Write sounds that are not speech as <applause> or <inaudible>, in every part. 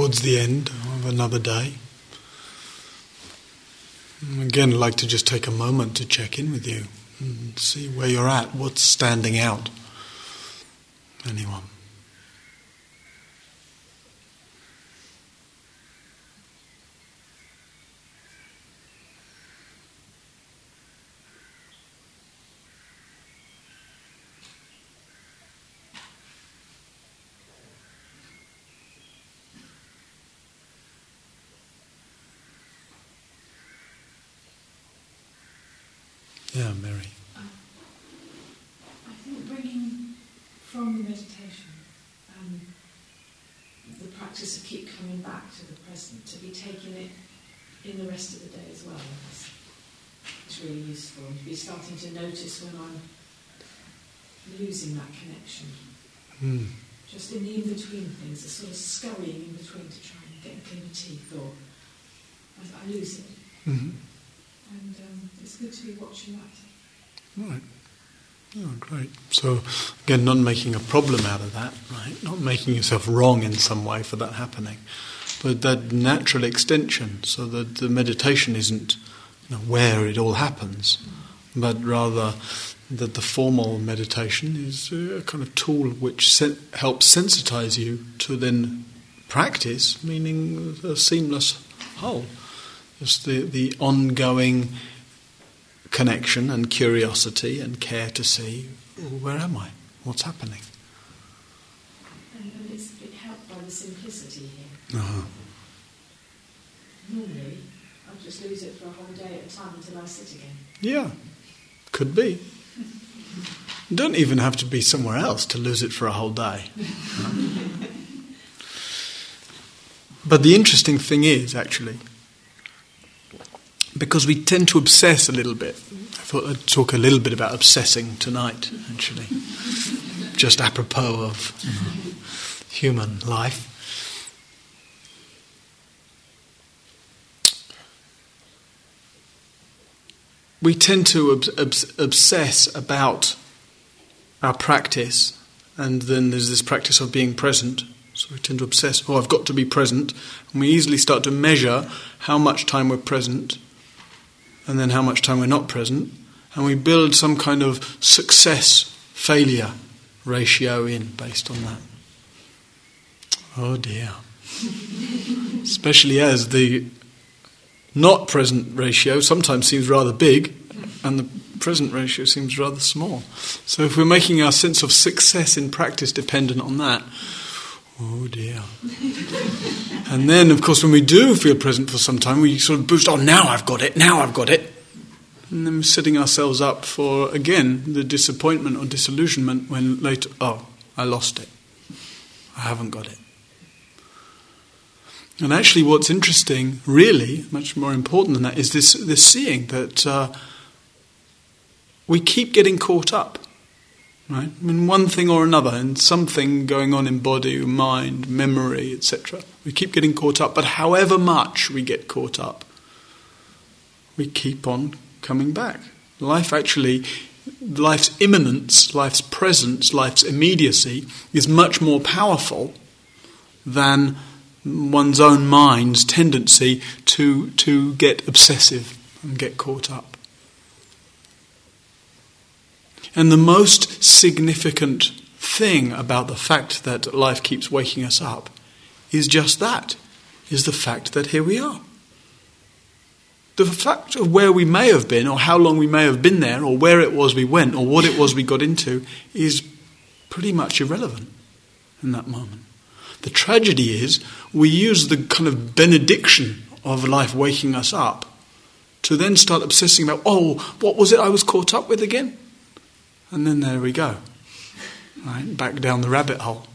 Towards the end of another day. Again, I'd like to just take a moment to check in with you and see where you're at, what's standing out. Anyone? Yeah, Mary. Uh, I think bringing from the meditation um, the practice of keep coming back to the present, to be taking it in the rest of the day as well, is, is really useful. And to be starting to notice when I'm losing that connection. Mm. Just in the in between things, a sort of scurrying in between to try and get a clean teeth, or I, I lose it. Mm-hmm. And um, it's good to be watching that. Right. Oh, great. So, again, not making a problem out of that, right? Not making yourself wrong in some way for that happening, but that natural extension, so that the meditation isn't you know, where it all happens, but rather that the formal meditation is a kind of tool which sen- helps sensitize you to then practice, meaning a seamless whole. Just the, the ongoing connection and curiosity and care to see where am I? What's happening? And, it's helped by the simplicity here. Uh-huh. Normally, I'll just lose it for a whole day at a time until I sit again. Yeah, could be. You don't even have to be somewhere else to lose it for a whole day. <laughs> but the interesting thing is, actually, because we tend to obsess a little bit. I thought I'd talk a little bit about obsessing tonight, actually, <laughs> just apropos of know, human life. We tend to ob- ob- obsess about our practice, and then there's this practice of being present. So we tend to obsess, oh, I've got to be present. And we easily start to measure how much time we're present and then how much time we're not present, and we build some kind of success failure ratio in based on that. Oh dear. <laughs> Especially as the not present ratio sometimes seems rather big, and the present ratio seems rather small. So if we're making our sense of success in practice dependent on that, Oh dear. <laughs> and then, of course, when we do feel present for some time, we sort of boost, oh, now I've got it, now I've got it. And then we're setting ourselves up for, again, the disappointment or disillusionment when later, oh, I lost it. I haven't got it. And actually, what's interesting, really, much more important than that, is this, this seeing that uh, we keep getting caught up right? I mean, one thing or another, and something going on in body, mind, memory, etc. We keep getting caught up, but however much we get caught up, we keep on coming back. Life actually, life's immanence, life's presence, life's immediacy is much more powerful than one's own mind's tendency to, to get obsessive and get caught up. And the most significant thing about the fact that life keeps waking us up is just that is the fact that here we are. The fact of where we may have been, or how long we may have been there, or where it was we went, or what it was we got into, is pretty much irrelevant in that moment. The tragedy is we use the kind of benediction of life waking us up to then start obsessing about, oh, what was it I was caught up with again? And then there we go. Right, back down the rabbit hole.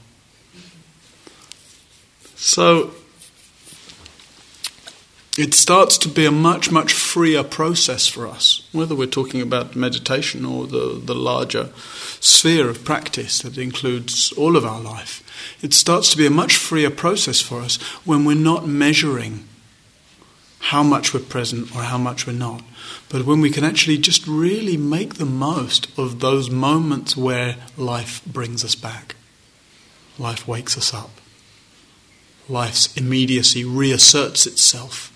So it starts to be a much, much freer process for us, whether we're talking about meditation or the, the larger sphere of practice that includes all of our life. It starts to be a much freer process for us when we're not measuring how much we're present or how much we're not, but when we can actually just really make the most of those moments where life brings us back, life wakes us up, life's immediacy reasserts itself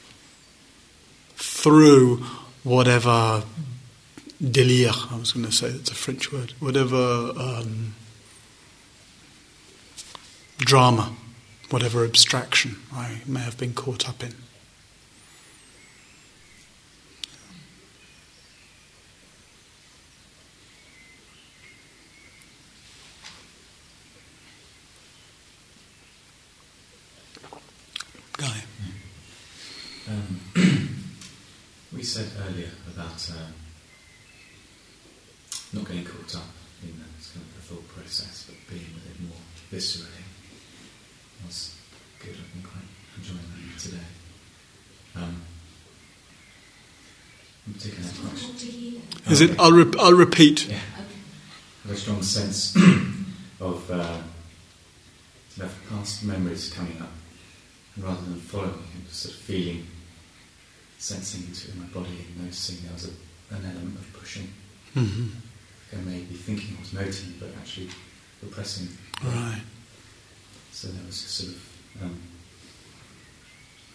through whatever délire, I was going to say it's a French word, whatever um, drama, whatever abstraction I may have been caught up in. Guy. Um, <clears throat> we said earlier about um, not getting caught up in the, kind of the thought process, but being with it more viscerally. was good. I've been quite enjoying that today. Um, in particular, quite- Is it? I'll, re- I'll repeat. Yeah. have a strong sense <clears throat> of uh, you past memories coming up, and rather than following it, just sort of feeling, sensing into my body, and noticing there was a, an element of pushing. hmm I may be thinking I was noting, but actually repressing. Right. So there was a sort of um,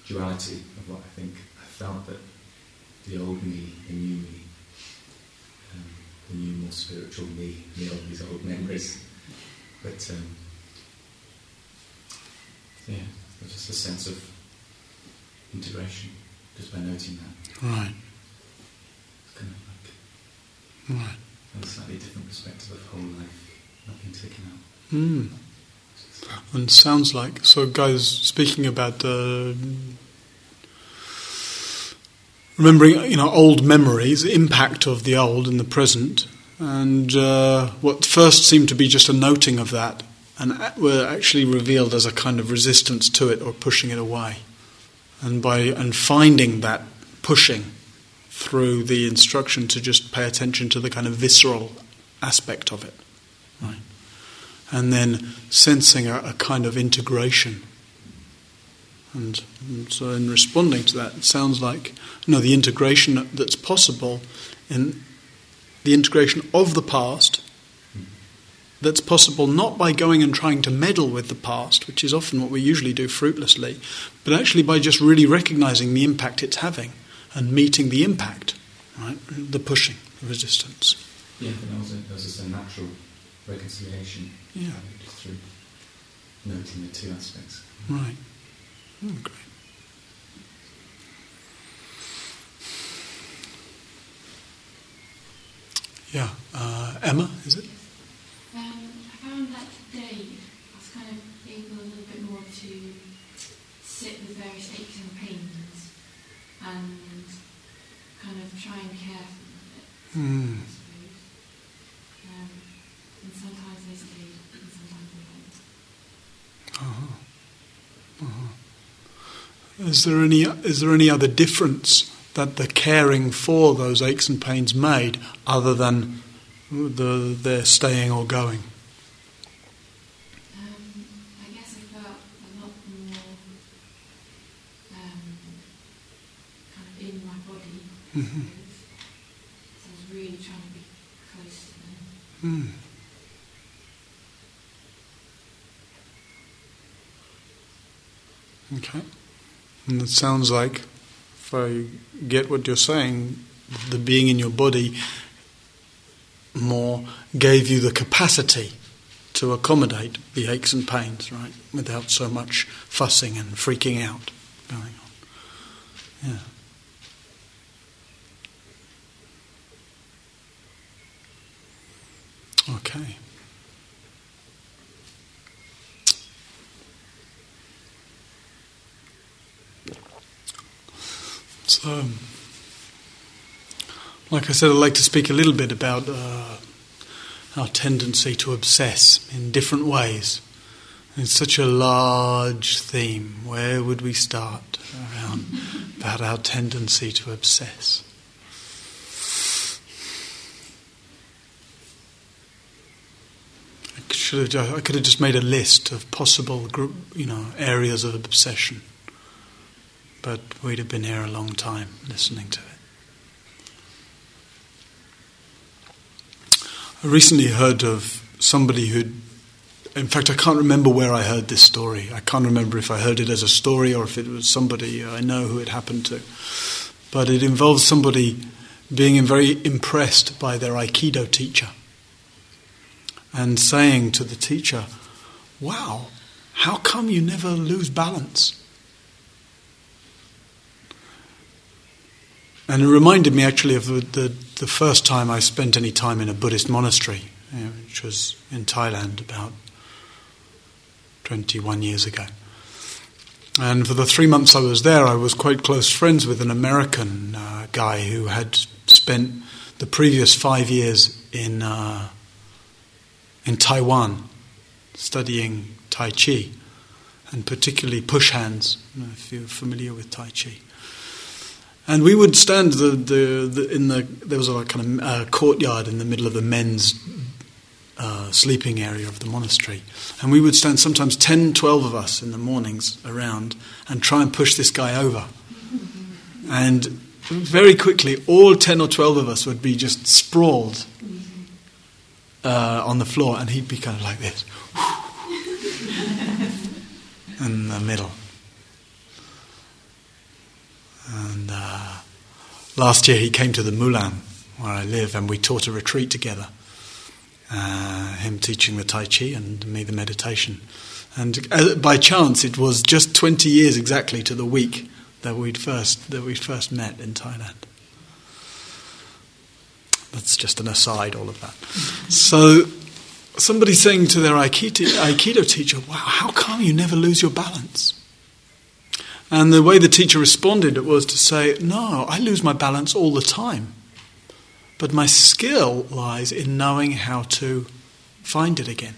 duality of what I think I felt that the old me, the new me, the new, more spiritual me, me old, these old memories. But um, yeah, there's just a sense of integration just by noting that. Right. It's kind of like Right. a slightly different perspective of whole life, nothing taken out. Hmm. And sounds like so, guys. Speaking about uh, remembering, you know, old memories, impact of the old in the present, and uh, what first seemed to be just a noting of that, and were actually revealed as a kind of resistance to it or pushing it away, and by and finding that pushing through the instruction to just pay attention to the kind of visceral aspect of it, right and then sensing a, a kind of integration. And, and so, in responding to that, it sounds like you know the integration that's possible in the integration of the past. That's possible not by going and trying to meddle with the past, which is often what we usually do fruitlessly, but actually by just really recognizing the impact it's having and meeting the impact, right? The pushing, the resistance. Yeah, but that was, a, that was just a natural reconciliation. Yeah. Just through noting the two aspects. Right. Oh, great. Yeah. Uh, Emma, is it? Um, I found that today I was kind of able a little bit more to sit with various aches and pains and kind of try and care for them a bit, Hmm. Um, and sometimes they stayed and sometimes they went. Uh-huh. Is there any is there any other difference that the caring for those aches and pains made, other than the their staying or going? Um, I guess I felt a lot more um, kind of in my body, I Mhm. suppose. So I was really trying to be close to them. Hmm. Okay. And it sounds like, if I get what you're saying, the being in your body more gave you the capacity to accommodate the aches and pains, right? Without so much fussing and freaking out going on. Yeah. Okay. So, like I said, I'd like to speak a little bit about uh, our tendency to obsess in different ways. It's such a large theme. Where would we start around <laughs> about our tendency to obsess? I could have just made a list of possible, group, you know, areas of obsession, but we'd have been here a long time listening to it. I recently heard of somebody who'd in fact, I can't remember where I heard this story. I can't remember if I heard it as a story or if it was somebody uh, I know who it happened to. But it involves somebody being very impressed by their Aikido teacher and saying to the teacher, Wow, how come you never lose balance? And it reminded me actually of the, the, the first time I spent any time in a Buddhist monastery, which was in Thailand about 21 years ago. And for the three months I was there, I was quite close friends with an American uh, guy who had spent the previous five years in, uh, in Taiwan studying Tai Chi, and particularly push hands, if you're familiar with Tai Chi. And we would stand the, the, the in the there was a kind of uh, courtyard in the middle of the men's uh, sleeping area of the monastery, and we would stand sometimes 10, 12 of us in the mornings around and try and push this guy over. And very quickly, all 10 or 12 of us would be just sprawled uh, on the floor, and he'd be kind of like this <laughs> in the middle. And uh, last year he came to the Moulin, where I live, and we taught a retreat together. Uh, him teaching the Tai Chi and me the meditation. And uh, by chance, it was just 20 years exactly to the week that we'd first, that we'd first met in Thailand. That's just an aside, all of that. So, somebody saying to their Aikido, Aikido teacher, Wow, how come you never lose your balance? And the way the teacher responded was to say, No, I lose my balance all the time. But my skill lies in knowing how to find it again.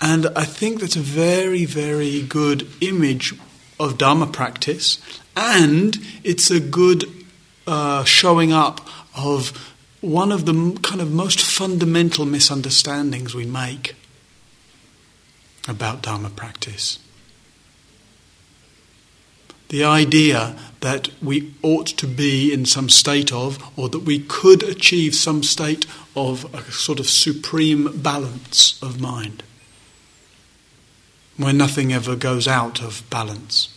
And I think that's a very, very good image of Dharma practice, and it's a good uh, showing up of one of the kind of most fundamental misunderstandings we make about Dharma practice. The idea that we ought to be in some state of, or that we could achieve some state of a sort of supreme balance of mind, where nothing ever goes out of balance,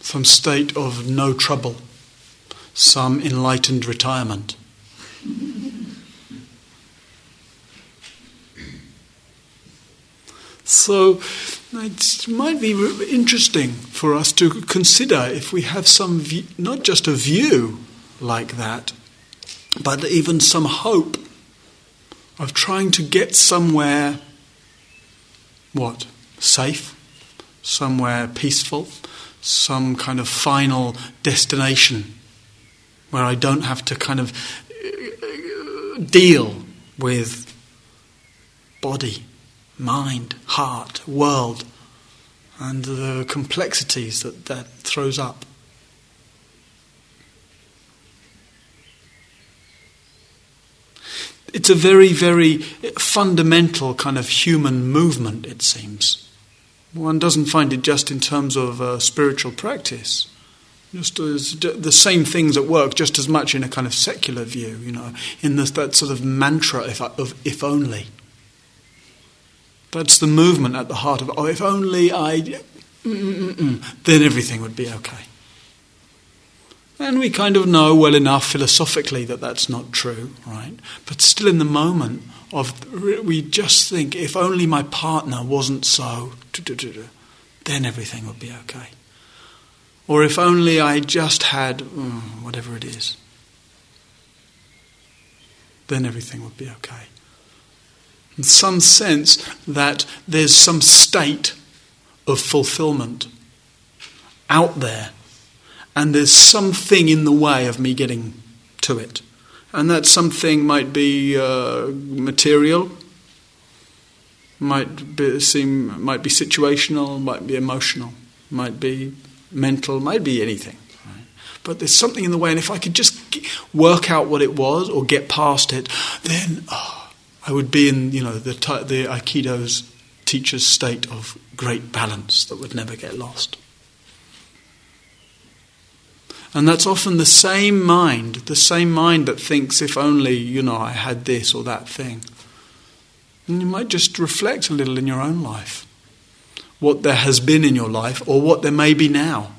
some state of no trouble, some enlightened retirement. So it might be interesting for us to consider if we have some, view, not just a view like that, but even some hope of trying to get somewhere, what, safe, somewhere peaceful, some kind of final destination where I don't have to kind of uh, uh, deal with body mind, heart, world, and the complexities that that throws up. It's a very, very fundamental kind of human movement, it seems. One doesn't find it just in terms of uh, spiritual practice. Just as, the same things at work, just as much in a kind of secular view, you know, in this, that sort of mantra if, of if only. That's the movement at the heart of. Oh, if only I. Mm, mm, mm, then everything would be okay. And we kind of know well enough philosophically that that's not true, right? But still, in the moment of, we just think, if only my partner wasn't so, then everything would be okay. Or if only I just had mm, whatever it is, then everything would be okay in some sense that there's some state of fulfillment out there, and there's something in the way of me getting to it. And that something might be uh, material, might be, seem, might be situational, might be emotional, might be mental, might be anything. But there's something in the way, and if I could just work out what it was or get past it, then. Oh, I would be in, you know, the, the Aikido's teacher's state of great balance that would never get lost. And that's often the same mind, the same mind that thinks if only, you know, I had this or that thing, And you might just reflect a little in your own life what there has been in your life or what there may be now,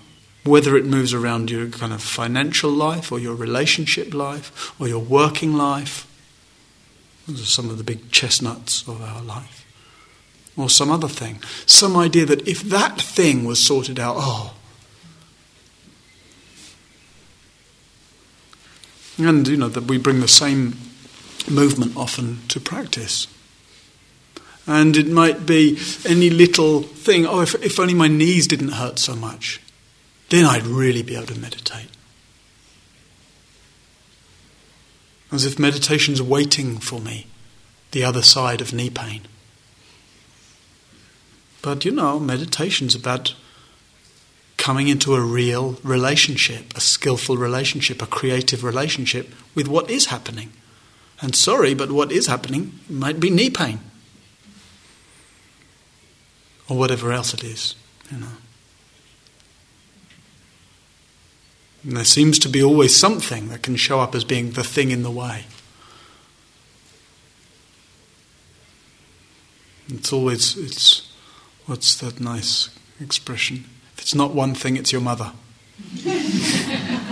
whether it moves around your kind of financial life or your relationship life or your working life. Those are some of the big chestnuts of our life. Or some other thing. Some idea that if that thing was sorted out, oh. And, you know, that we bring the same movement often to practice. And it might be any little thing, oh, if, if only my knees didn't hurt so much, then I'd really be able to meditate. As if meditation's waiting for me, the other side of knee pain. But you know, meditation's about coming into a real relationship, a skillful relationship, a creative relationship with what is happening. And sorry, but what is happening might be knee pain or whatever else it is, you know. And there seems to be always something that can show up as being the thing in the way. It's always, it's, what's that nice expression? If it's not one thing, it's your mother. <laughs>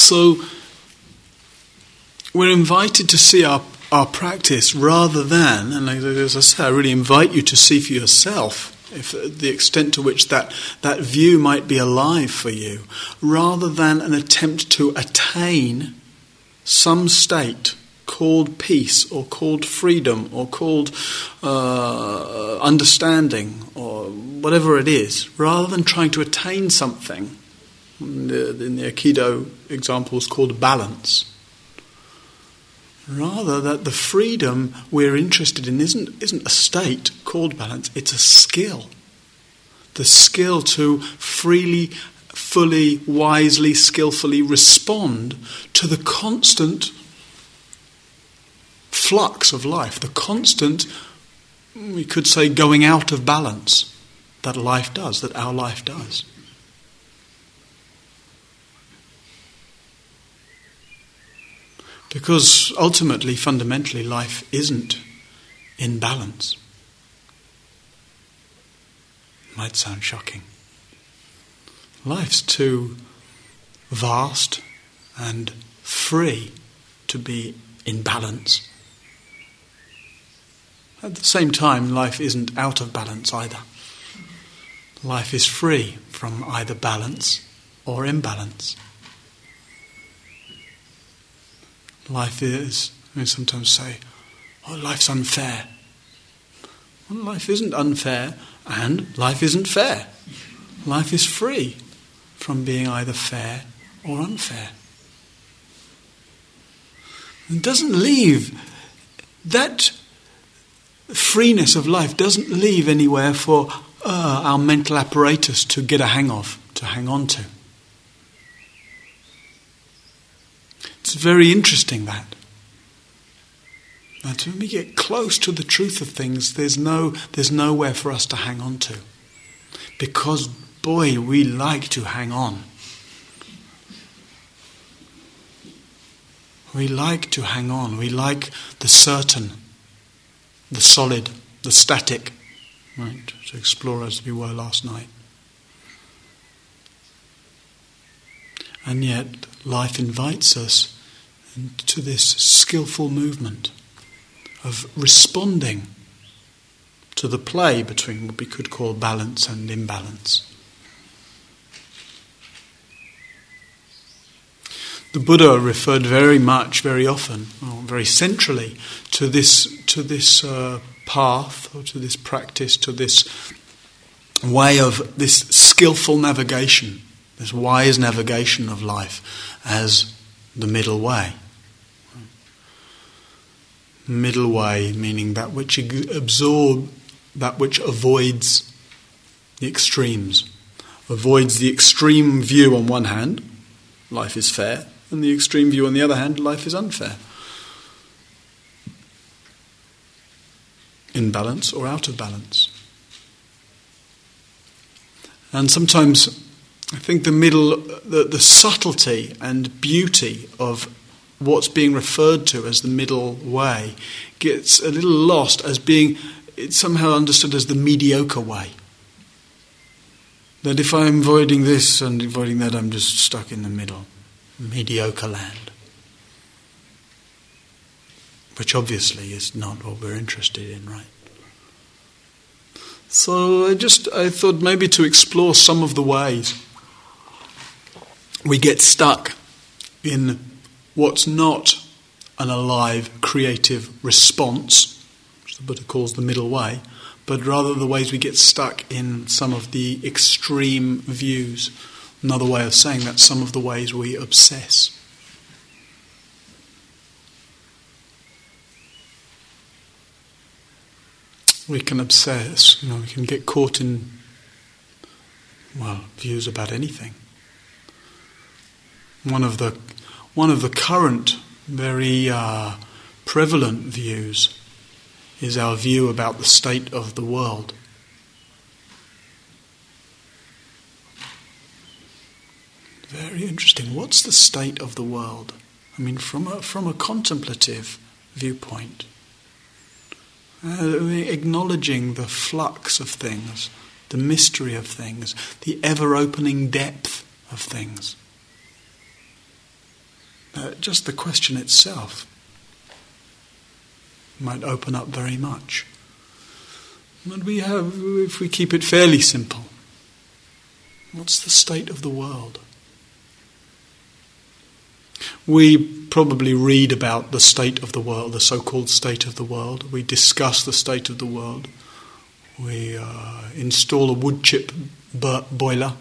So we're invited to see our, our practice rather than, and as I say, I really invite you to see for yourself if the extent to which that, that view might be alive for you, rather than an attempt to attain some state called peace or called freedom or called uh, understanding or whatever it is, rather than trying to attain something in the, in the Aikido example is called balance. Rather, that the freedom we're interested in isn't, isn't a state called balance, it's a skill. The skill to freely, fully, wisely, skillfully respond to the constant flux of life, the constant, we could say, going out of balance that life does, that our life does. Because ultimately, fundamentally, life isn't in balance. Might sound shocking. Life's too vast and free to be in balance. At the same time, life isn't out of balance either. Life is free from either balance or imbalance. Life is. We sometimes say, oh, life's unfair. Well, life isn't unfair, and life isn't fair. Life is free from being either fair or unfair. It doesn't leave, that freeness of life doesn't leave anywhere for uh, our mental apparatus to get a hang of, to hang on to. It's very interesting that. That when we get close to the truth of things, there's no there's nowhere for us to hang on to. Because boy, we like to hang on. We like to hang on. We like the certain, the solid, the static, right? To explore as we were last night. And yet, life invites us into this skillful movement of responding to the play between what we could call balance and imbalance. The Buddha referred very much, very often, or very centrally, to this to this uh, path, or to this practice, to this way of this skillful navigation this wise navigation of life as the middle way. Middle way meaning that which absorb, that which avoids the extremes, avoids the extreme view on one hand, life is fair, and the extreme view on the other hand, life is unfair. in balance or out of balance. And sometimes I think the middle, the, the subtlety and beauty of what's being referred to as the middle way gets a little lost as being it's somehow understood as the mediocre way. That if I'm avoiding this and avoiding that, I'm just stuck in the middle, mediocre land. Which obviously is not what we're interested in, right? So I just I thought maybe to explore some of the ways we get stuck in what's not an alive, creative response, which the Buddha calls the middle way, but rather the ways we get stuck in some of the extreme views. Another way of saying that, some of the ways we obsess. We can obsess, you know, we can get caught in, well, views about anything. One of the, one of the current, very uh, prevalent views is our view about the state of the world. Very interesting. What's the state of the world? I mean, from a, from a contemplative viewpoint, uh, acknowledging the flux of things, the mystery of things, the ever opening depth of things. Uh, just the question itself might open up very much. But we have, if we keep it fairly simple, what's the state of the world? We probably read about the state of the world, the so called state of the world. We discuss the state of the world. We uh, install a wood chip boiler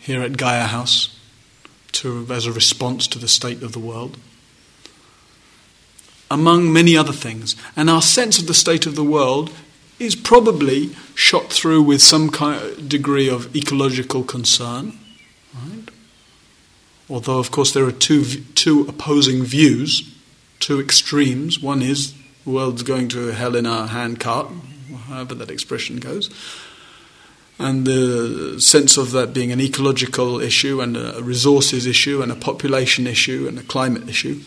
here at Gaia House to, as a response to the state of the world, among many other things. And our sense of the state of the world is probably shot through with some kind of degree of ecological concern. Right? Although, of course, there are two, two opposing views, two extremes. One is the world's going to hell in a handcart, however that expression goes and the sense of that being an ecological issue and a resources issue and a population issue and a climate issue.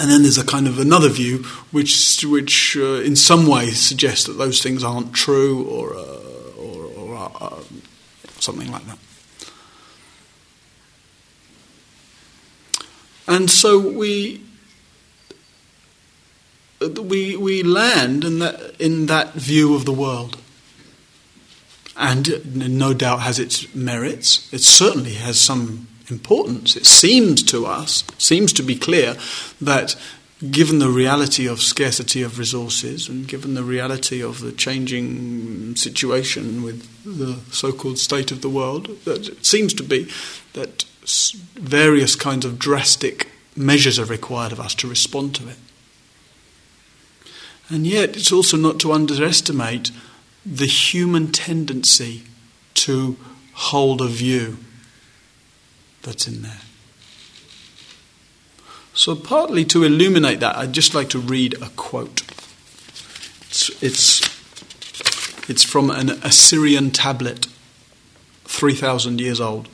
And then there's a kind of another view which, which uh, in some way suggests that those things aren't true or, uh, or, or uh, something like that. And so we we we land in that in that view of the world and no doubt has its merits. It certainly has some importance. It seems to us, seems to be clear that given the reality of scarcity of resources and given the reality of the changing situation with the so-called state of the world, that it seems to be that various kinds of drastic measures are required of us to respond to it. And yet, it's also not to underestimate the human tendency to hold a view that's in there. So, partly to illuminate that, I'd just like to read a quote. It's, it's, it's from an Assyrian tablet, 3,000 years old.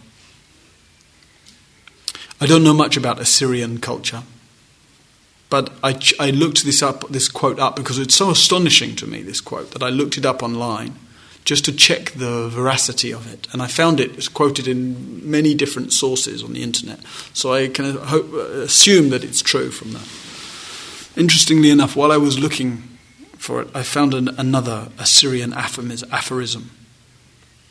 I don't know much about Assyrian culture. But I, I looked this up, this quote up because it's so astonishing to me. This quote that I looked it up online just to check the veracity of it, and I found it was quoted in many different sources on the internet. So I can uh, hope, uh, assume that it's true from that. Interestingly enough, while I was looking for it, I found an, another Assyrian aphorism,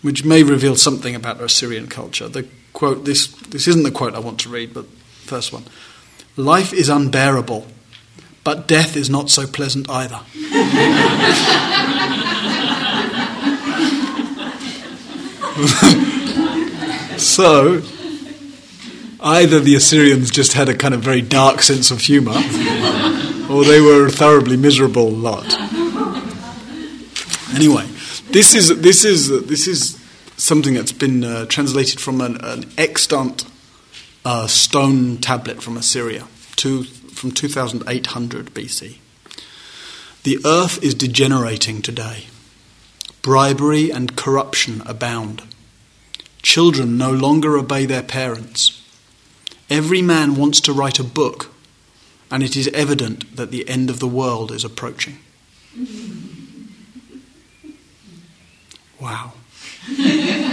which may reveal something about Assyrian culture. The quote this this isn't the quote I want to read, but first one. Life is unbearable, but death is not so pleasant either. <laughs> so, either the Assyrians just had a kind of very dark sense of humour, or they were a thoroughly miserable lot. Anyway, this is, this is, this is something that's been uh, translated from an, an extant a stone tablet from Assyria, two, from 2800 BC. The earth is degenerating today. Bribery and corruption abound. Children no longer obey their parents. Every man wants to write a book, and it is evident that the end of the world is approaching. <laughs> Wow. <laughs>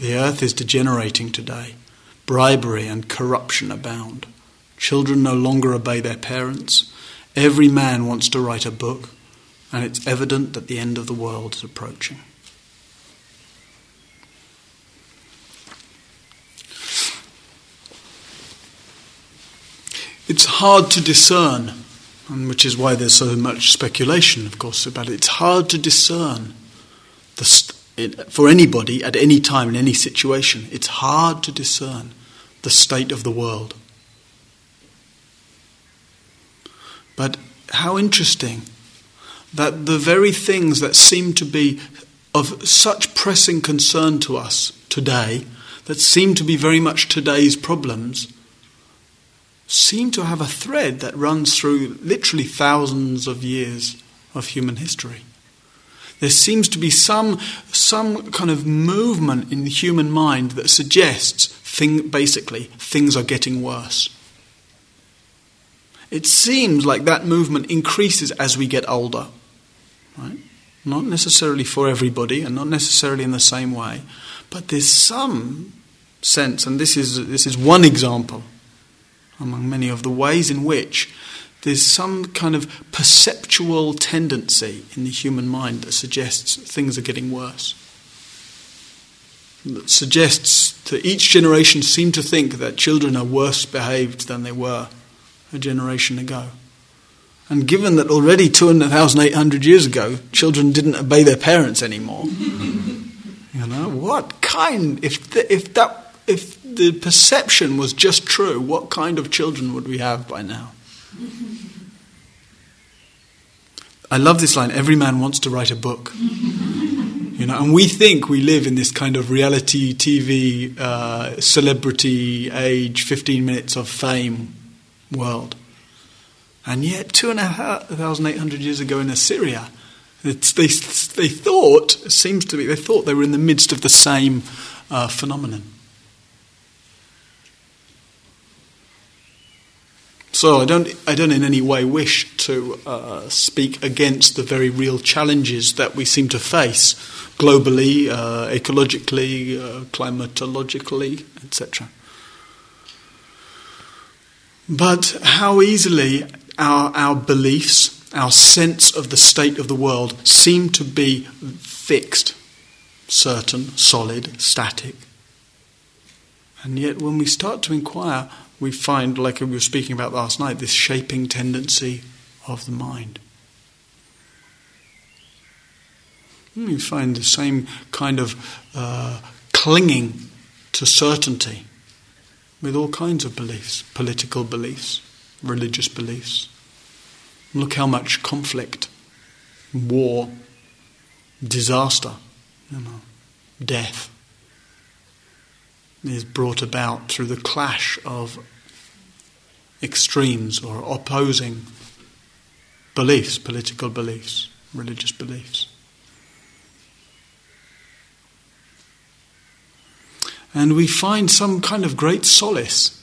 the earth is degenerating today. Bribery and corruption abound. Children no longer obey their parents. Every man wants to write a book, and it's evident that the end of the world is approaching. It's hard to discern, and which is why there's so much speculation, of course, about it. It's hard to discern the st- it, for anybody at any time in any situation. It's hard to discern the state of the world. But how interesting that the very things that seem to be of such pressing concern to us today, that seem to be very much today's problems, seem to have a thread that runs through literally thousands of years of human history. There seems to be some, some kind of movement in the human mind that suggests, thing, basically, things are getting worse. It seems like that movement increases as we get older. Right? Not necessarily for everybody and not necessarily in the same way, but there's some sense, and this is, this is one example among many of the ways in which there's some kind of perceptual tendency in the human mind that suggests things are getting worse. That suggests that each generation seem to think that children are worse behaved than they were a generation ago. And given that already 2,800 years ago, children didn't obey their parents anymore, <laughs> you know, what kind, if, the, if, that, if the perception was just true, what kind of children would we have by now? I love this line every man wants to write a book. You know, and we think we live in this kind of reality TV, uh, celebrity age, 15 minutes of fame world. And yet, 2,800 years ago in Assyria, they, they thought, it seems to be, they thought they were in the midst of the same uh, phenomenon. So I don't, I don't in any way wish to uh, speak against the very real challenges that we seem to face globally, uh, ecologically, uh, climatologically, etc. But how easily our, our beliefs, our sense of the state of the world seem to be fixed, certain, solid, static. And yet, when we start to inquire, we find, like we were speaking about last night, this shaping tendency of the mind. We find the same kind of uh, clinging to certainty with all kinds of beliefs political beliefs, religious beliefs. Look how much conflict, war, disaster, you know, death is brought about through the clash of extremes or opposing beliefs, political beliefs, religious beliefs. And we find some kind of great solace.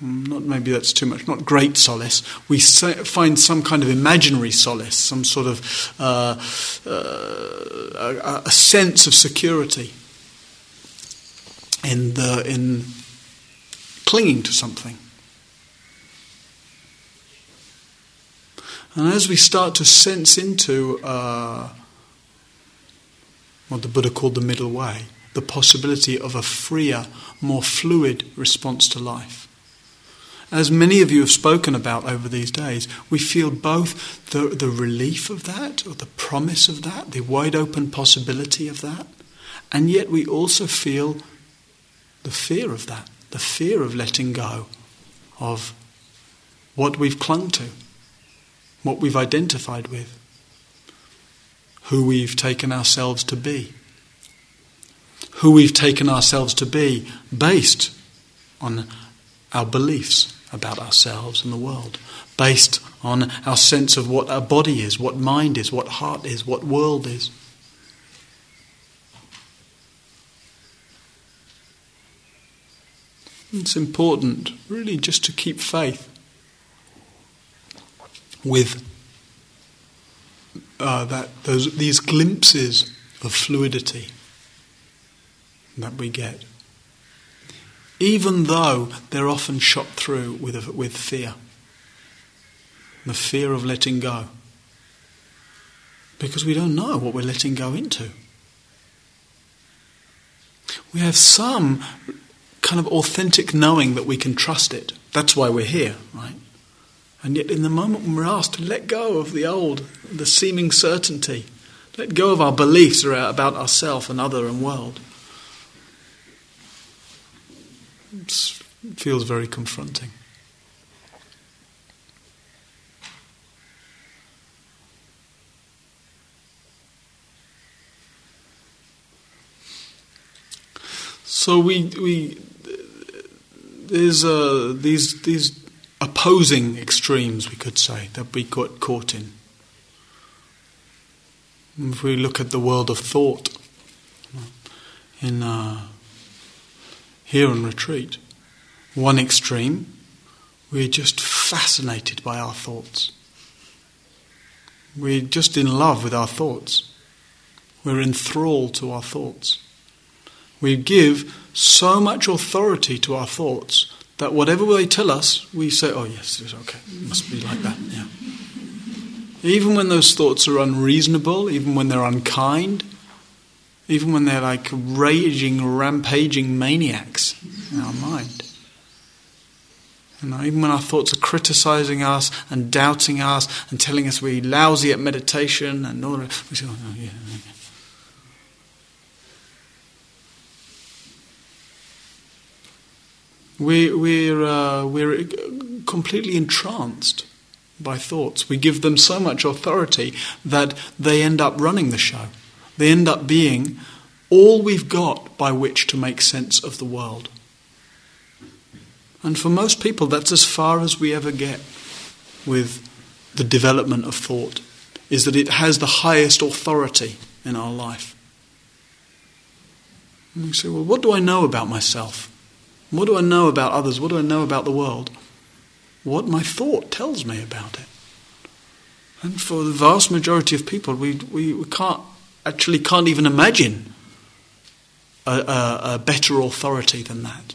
Not maybe that's too much, not great solace. We find some kind of imaginary solace, some sort of uh, uh, a, a sense of security in, the, in clinging to something. And as we start to sense into uh, what the Buddha called the middle way, the possibility of a freer, more fluid response to life. As many of you have spoken about over these days, we feel both the, the relief of that, or the promise of that, the wide open possibility of that, and yet we also feel the fear of that, the fear of letting go of what we've clung to, what we've identified with, who we've taken ourselves to be who we've taken ourselves to be based on our beliefs, about ourselves and the world, based on our sense of what our body is, what mind is, what heart is, what world is. It's important, really, just to keep faith with uh, that those these glimpses of fluidity that we get, even though they're often shot through with with fear, the fear of letting go, because we don't know what we're letting go into. We have some kind of authentic knowing that we can trust it. That's why we're here, right? And yet, in the moment when we're asked to let go of the old, the seeming certainty, let go of our beliefs about ourself and other and world, it feels very confronting. So we we there's uh, these these opposing extremes, we could say, that we got caught in. If we look at the world of thought in uh, here in retreat, one extreme, we're just fascinated by our thoughts. We're just in love with our thoughts. We're enthralled to our thoughts. We give so much authority to our thoughts that whatever they tell us, we say, oh, yes, it's okay. It must be like that. Yeah. Even when those thoughts are unreasonable, even when they're unkind, even when they're like raging, rampaging maniacs in our mind. Know, even when our thoughts are criticizing us and doubting us and telling us we're lousy at meditation and all that, we say, oh, yeah, yeah. We, we're, uh, we're completely entranced by thoughts. We give them so much authority that they end up running the show. They end up being all we've got by which to make sense of the world. And for most people, that's as far as we ever get with the development of thought, is that it has the highest authority in our life. And you say, well, what do I know about myself? What do I know about others? What do I know about the world? What my thought tells me about it. And for the vast majority of people, we, we, we can't actually can't even imagine a, a, a better authority than that.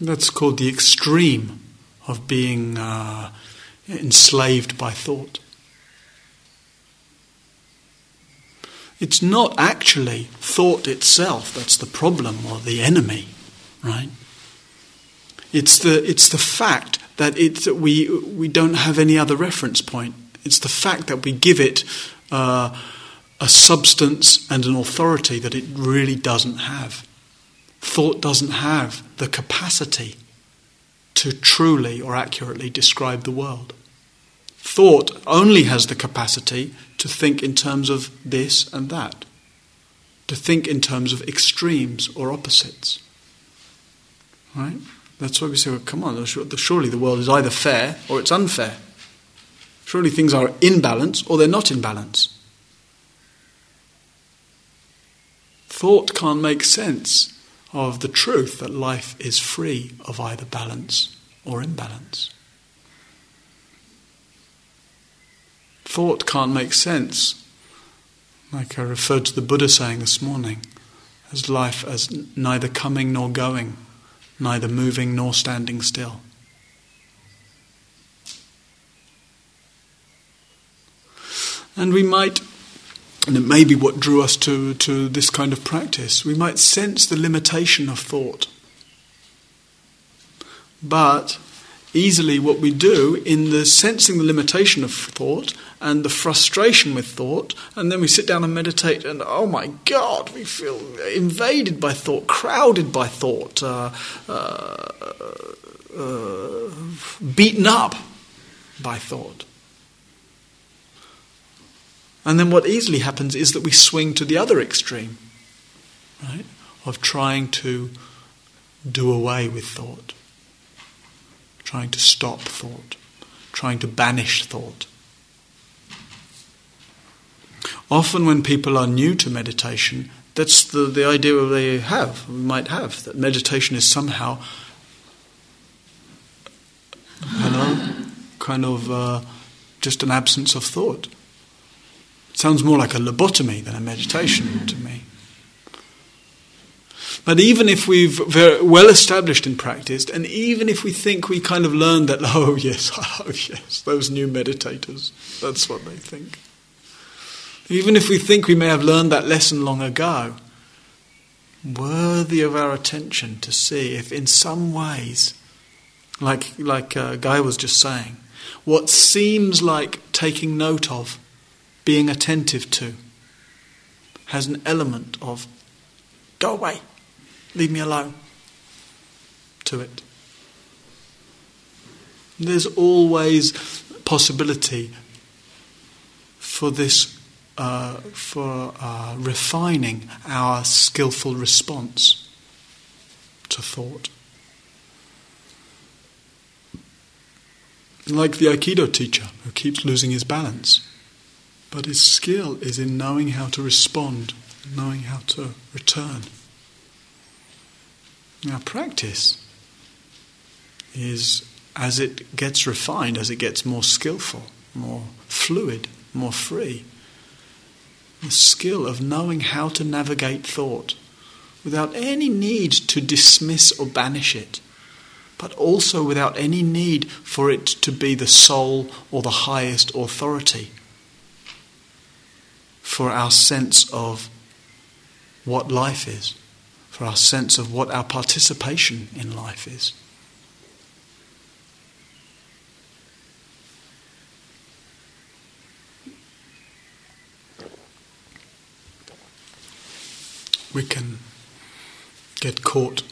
That's called the extreme of being uh, enslaved by thought. It's not actually thought itself that's the problem or the enemy, right? It's the, it's the fact that, it, we, we don't have any other reference point. It's the fact that we give it uh, a substance and an authority that it really doesn't have. Thought doesn't have the capacity to truly or accurately describe the world. Thought only has the capacity to think in terms of this and that, to think in terms of extremes or opposites. Right? That's why we say, well, come on, surely the world is either fair or it's unfair. Surely things are in balance or they're not in balance. Thought can't make sense of the truth that life is free of either balance or imbalance. Thought can't make sense. Like I referred to the Buddha saying this morning, as life as neither coming nor going, neither moving nor standing still. And we might, and it may be what drew us to, to this kind of practice, we might sense the limitation of thought. But easily, what we do in the sensing the limitation of thought and the frustration with thought, and then we sit down and meditate, and oh my God, we feel invaded by thought, crowded by thought, uh, uh, uh, beaten up by thought. And then what easily happens is that we swing to the other extreme, right, of trying to do away with thought, trying to stop thought, trying to banish thought. Often, when people are new to meditation, that's the, the idea they have, might have, that meditation is somehow, hello, kind of uh, just an absence of thought. It sounds more like a lobotomy than a meditation to me. But even if we've well established in practice, and even if we think we kind of learned that, <laughs> oh yes, <laughs> oh yes, those new meditators, that's what they think. Even if we think we may have learned that lesson long ago, worthy of our attention to see if in some ways, like, like uh, Guy was just saying, what seems like taking note of, being attentive to, has an element of go away, leave me alone to it. There's always possibility for this uh, for uh, refining our skillful response to thought. Like the Aikido teacher who keeps losing his balance, but his skill is in knowing how to respond, knowing how to return. Our practice is as it gets refined, as it gets more skillful, more fluid, more free the skill of knowing how to navigate thought without any need to dismiss or banish it, but also without any need for it to be the sole or the highest authority for our sense of what life is, for our sense of what our participation in life is. we can get caught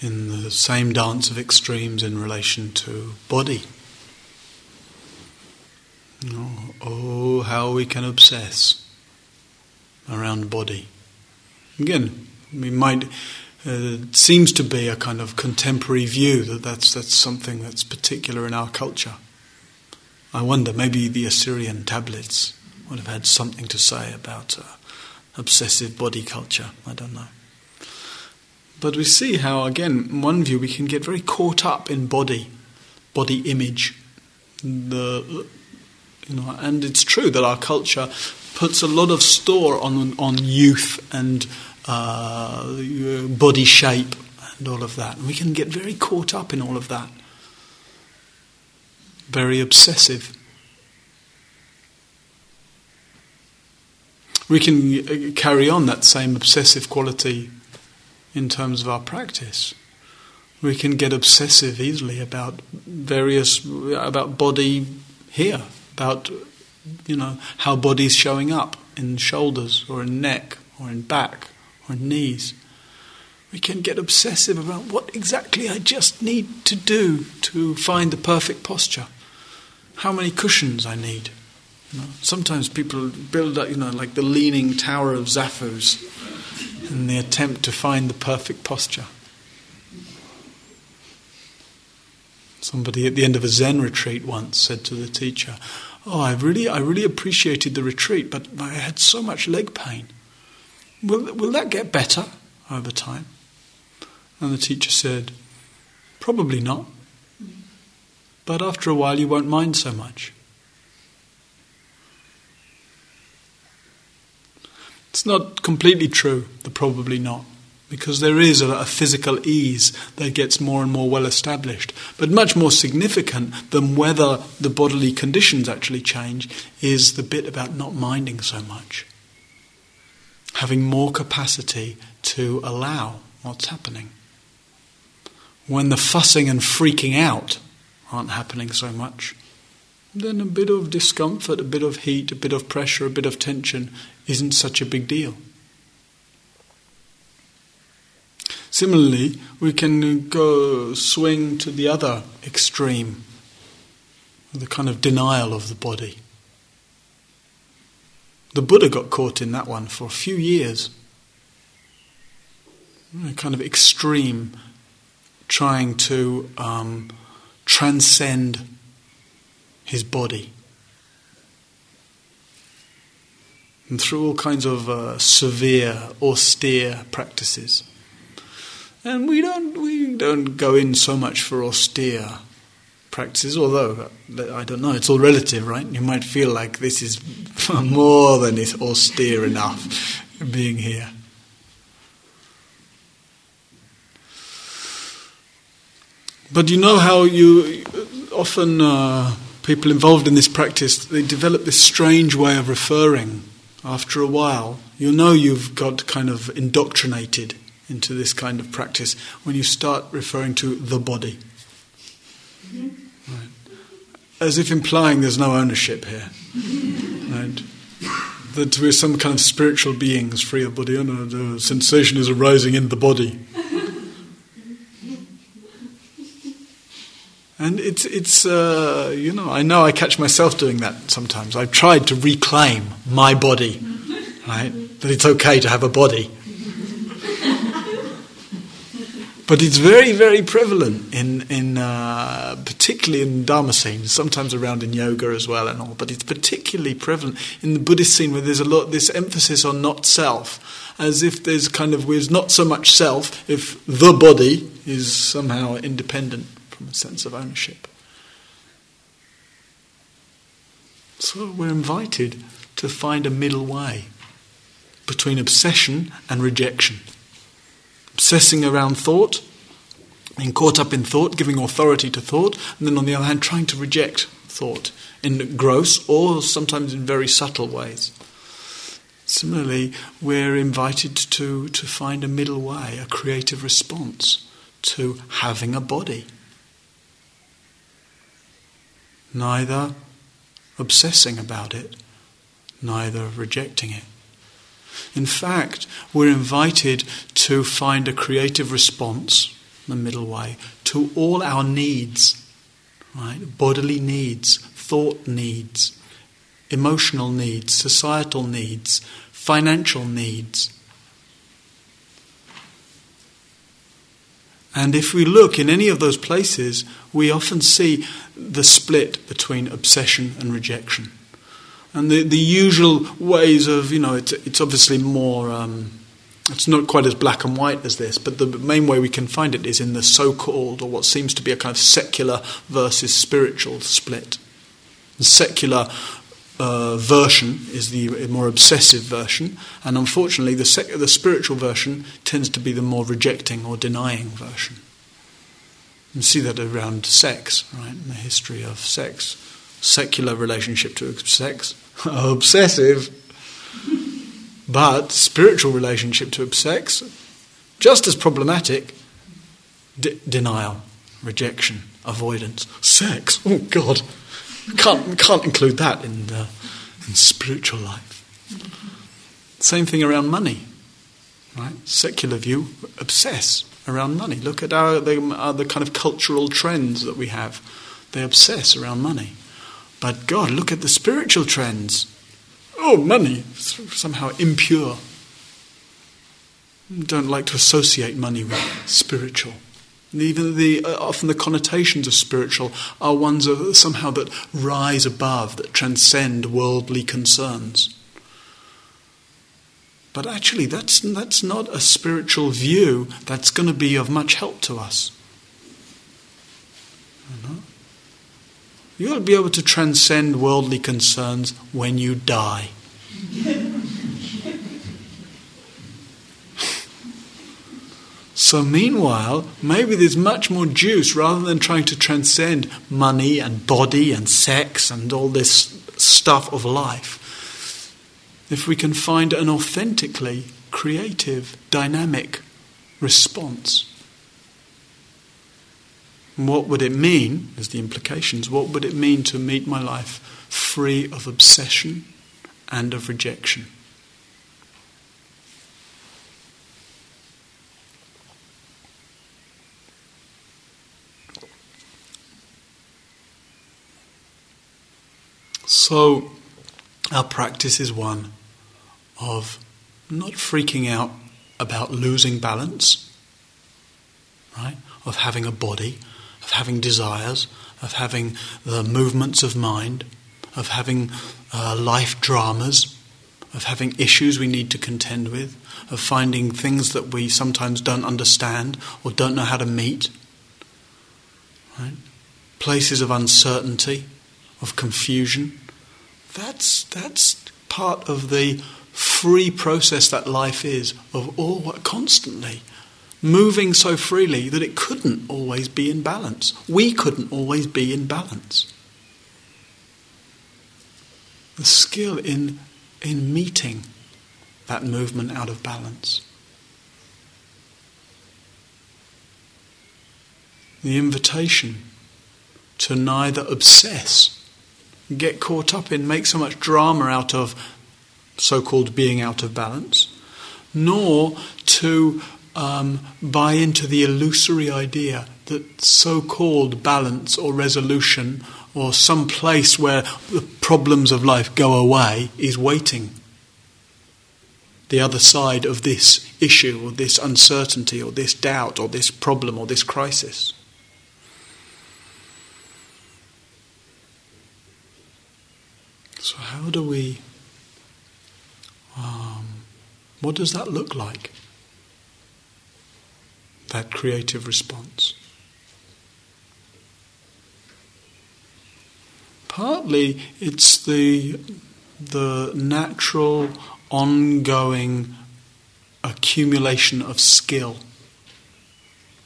in the same dance of extremes in relation to body. oh, oh how we can obsess around body. Again, we might. Uh, it seems to be a kind of contemporary view that that's, that's something that's particular in our culture. I wonder, maybe the Assyrian tablets would have had something to say about uh, obsessive body culture. I don't know. But we see how, again, in one view, we can get very caught up in body, body image. The, you know, and it's true that our culture puts a lot of store on on youth and uh, body shape and all of that. And we can get very caught up in all of that. Very obsessive. we can uh, carry on that same obsessive quality in terms of our practice. We can get obsessive easily about various about body here, about you know how body's showing up in shoulders or in neck or in back or knees. We can get obsessive about what exactly I just need to do to find the perfect posture. How many cushions I need know, sometimes people build up, you know, like the leaning tower of zafus in the attempt to find the perfect posture. Somebody at the end of a Zen retreat once said to the teacher, "Oh, I really, I really appreciated the retreat, but I had so much leg pain. Will, will that get better over time?" And the teacher said, "Probably not, but after a while you won't mind so much." It's not completely true, the probably not, because there is a, a, physical ease that gets more and more well established. But much more significant than whether the bodily conditions actually change is the bit about not minding so much. Having more capacity to allow what's happening. When the fussing and freaking out aren't happening so much, then a bit of discomfort, a bit of heat, a bit of pressure, a bit of tension isn't such a big deal. Similarly, we can go swing to the other extreme, the kind of denial of the body. The Buddha got caught in that one for a few years. kind of extreme, trying to um, transcend his body. And through all kinds of uh, severe, austere practices. And we don't, we don't go in so much for austere practices, although I don't know, it's all relative, right? You might feel like this is <laughs> more than is austere enough being here. But you know how you often uh, people involved in this practice they develop this strange way of referring. After a while, you know you've got kind of indoctrinated into this kind of practice when you start referring to the body. Right. As if implying there's no ownership here. <laughs> Right. That we're some kind of spiritual beings free of body, and the sensation is arising in the body. And it's, it's uh, you know, I know I catch myself doing that sometimes. I've tried to reclaim my body, right? That it's okay to have a body. But it's very, very prevalent in, in uh, particularly in Dharma scenes, sometimes around in yoga as well and all. But it's particularly prevalent in the Buddhist scene where there's a lot this emphasis on not self, as if there's kind of there's not so much self if the body is somehow independent from a sense of ownership. So we're invited to find a middle way between obsession and rejection. Obsessing around thought, being caught up in thought, giving authority to thought, and then on the other hand, trying to reject thought in gross or sometimes in very subtle ways. Similarly, we're invited to, to find a middle way, a creative response to having a body neither obsessing about it, neither rejecting it. In fact, we're invited to find a creative response, the middle way, to all our needs, right? Bodily needs, thought needs, emotional needs, societal needs, financial needs. And if we look in any of those places, we often see the split between obsession and rejection. And the, the usual ways of, you know, it's, it's obviously more, um, it's not quite as black and white as this, but the main way we can find it is in the so called, or what seems to be a kind of secular versus spiritual split. The secular uh, version is the more obsessive version, and unfortunately, the, sec- the spiritual version tends to be the more rejecting or denying version. You see that around sex, right? In the history of sex, secular relationship to sex, <laughs> obsessive, but spiritual relationship to sex, just as problematic. denial, rejection, avoidance, sex. Oh God, can't can't include that in the, in spiritual life. Same thing around money, right? Secular view, obsess around money. Look at our, the, uh, the kind of cultural trends that we have. They obsess around money. But God, look at the spiritual trends. Oh, money, somehow impure. Don't like to associate money with spiritual. even the uh, often the connotations of spiritual are ones of somehow that rise above, that transcend worldly concerns. But actually, that's, that's not a spiritual view that's going to be of much help to us. You'll be able to transcend worldly concerns when you die. so, meanwhile, maybe there's much more juice rather than trying to transcend money and body and sex and all this stuff of life if we can find an authentically creative, dynamic response. What would it mean, as the implications, what would it mean to meet my life free of obsession and of rejection? So, our practice is one of not freaking out about losing balance, right? Of having a body, of having desires, of having the movements of mind, of having uh, life dramas, of having issues we need to contend with, of finding things that we sometimes don't understand or don't know how to meet. Right? Places of uncertainty, of confusion. That's, that's part of the free process that life is, of all what constantly moving so freely that it couldn't always be in balance. We couldn't always be in balance. The skill in, in meeting that movement out of balance. The invitation to neither obsess, get caught up in, make so much drama out of so called being out of balance, nor to um, buy into the illusory idea that so called balance or resolution or some place where the problems of life go away is waiting. The other side of this issue or this uncertainty or this doubt or this problem or this crisis. So, how do we, um, what does that look like? That creative response. Partly it's the, the natural, ongoing accumulation of skill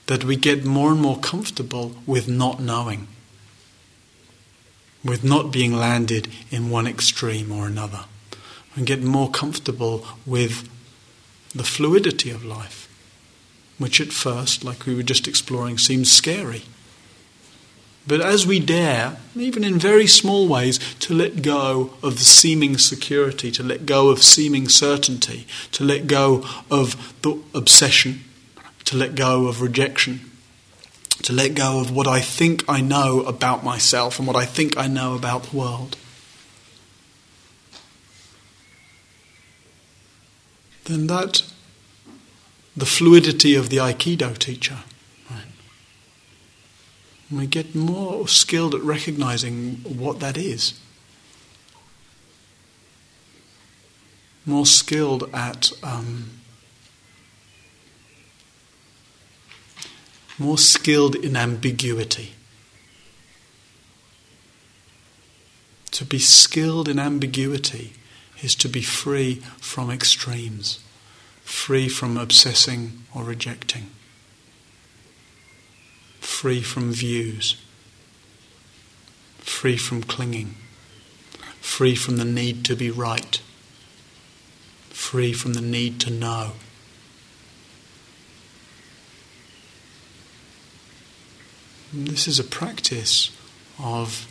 that we get more and more comfortable with not knowing, with not being landed in one extreme or another, and get more comfortable with the fluidity of life which at first, like we were just exploring, seems scary. But as we dare, even in very small ways, to let go of the seeming security, to let go of seeming certainty, to let go of the obsession, to let go of rejection, to let go of what I think I know about myself and what I think I know about the world, then that the fluidity of the Aikido teacher. Right? We get more skilled at recognizing what that is. More skilled at um, more skilled in ambiguity. To be skilled in ambiguity is to be free from extremes free from obsessing or rejecting, free from views, free from clinging, free from the need to be right, free from the need to know. This is a practice of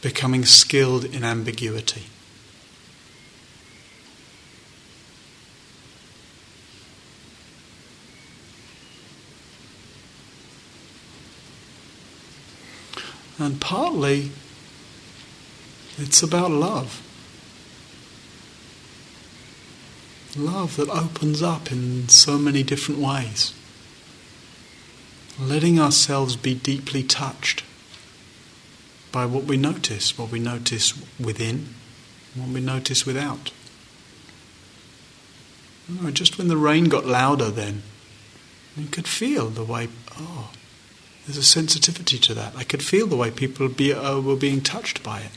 becoming skilled in ambiguity. And partly it's about love. Love that opens up in so many different ways. Letting ourselves be deeply touched by what we notice, what we notice within, what we notice without. Oh, just when the rain got louder, then you could feel the way, oh, there's a sensitivity to that. I could feel the way people be, uh, were being touched by it.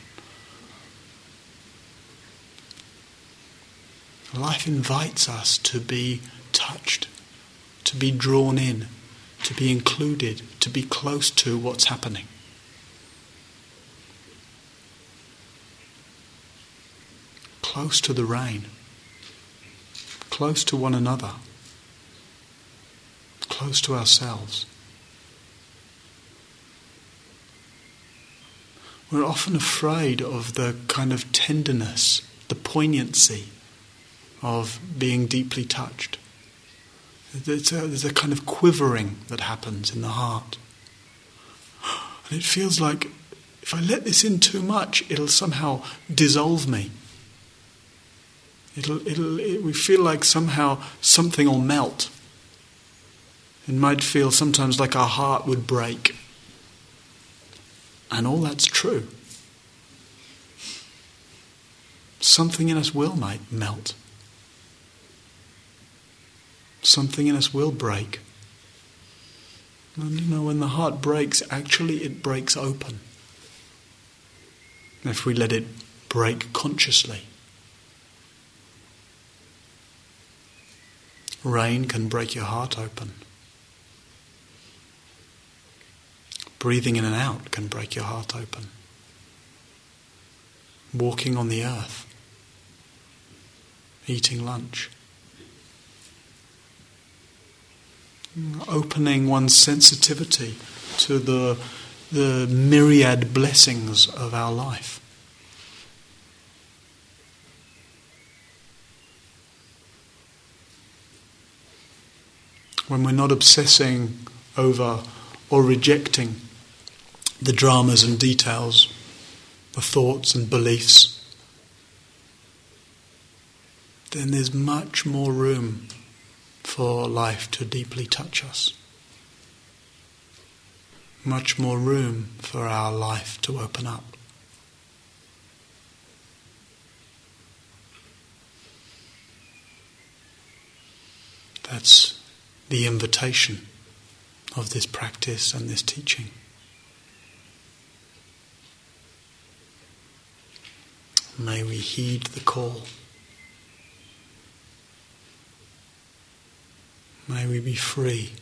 Life invites us to be touched, to be drawn in, to be included, to be close to what's happening. Close to the rain, close to one another, close to ourselves. We're often afraid of the kind of tenderness, the poignancy of being deeply touched. There's a, there's a kind of quivering that happens in the heart. And it feels like if I let this in too much, it'll somehow dissolve me. It'll, it'll, it, we feel like somehow something will melt. It might feel sometimes like our heart would break. And all that's true. Something in us will might melt. Something in us will break. And you know, when the heart breaks, actually it breaks open. If we let it break consciously. Rain can break your heart open. Breathing in and out can break your heart open. Walking on the earth, eating lunch, opening one's sensitivity to the, the myriad blessings of our life. When we're not obsessing over or rejecting the dramas and details, the thoughts and beliefs, then there's much more room for life to deeply touch us. Much more room for our life to open up. That's the invitation of this practice and this teaching. May we heed the call. May we be free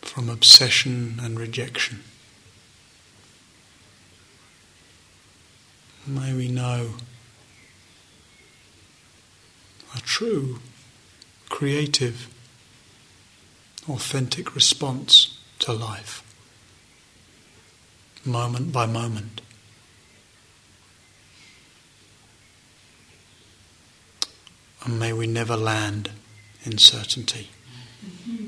from obsession and rejection. May we know a true, creative, authentic response to life, moment by moment. And may we never land in certainty. Okay.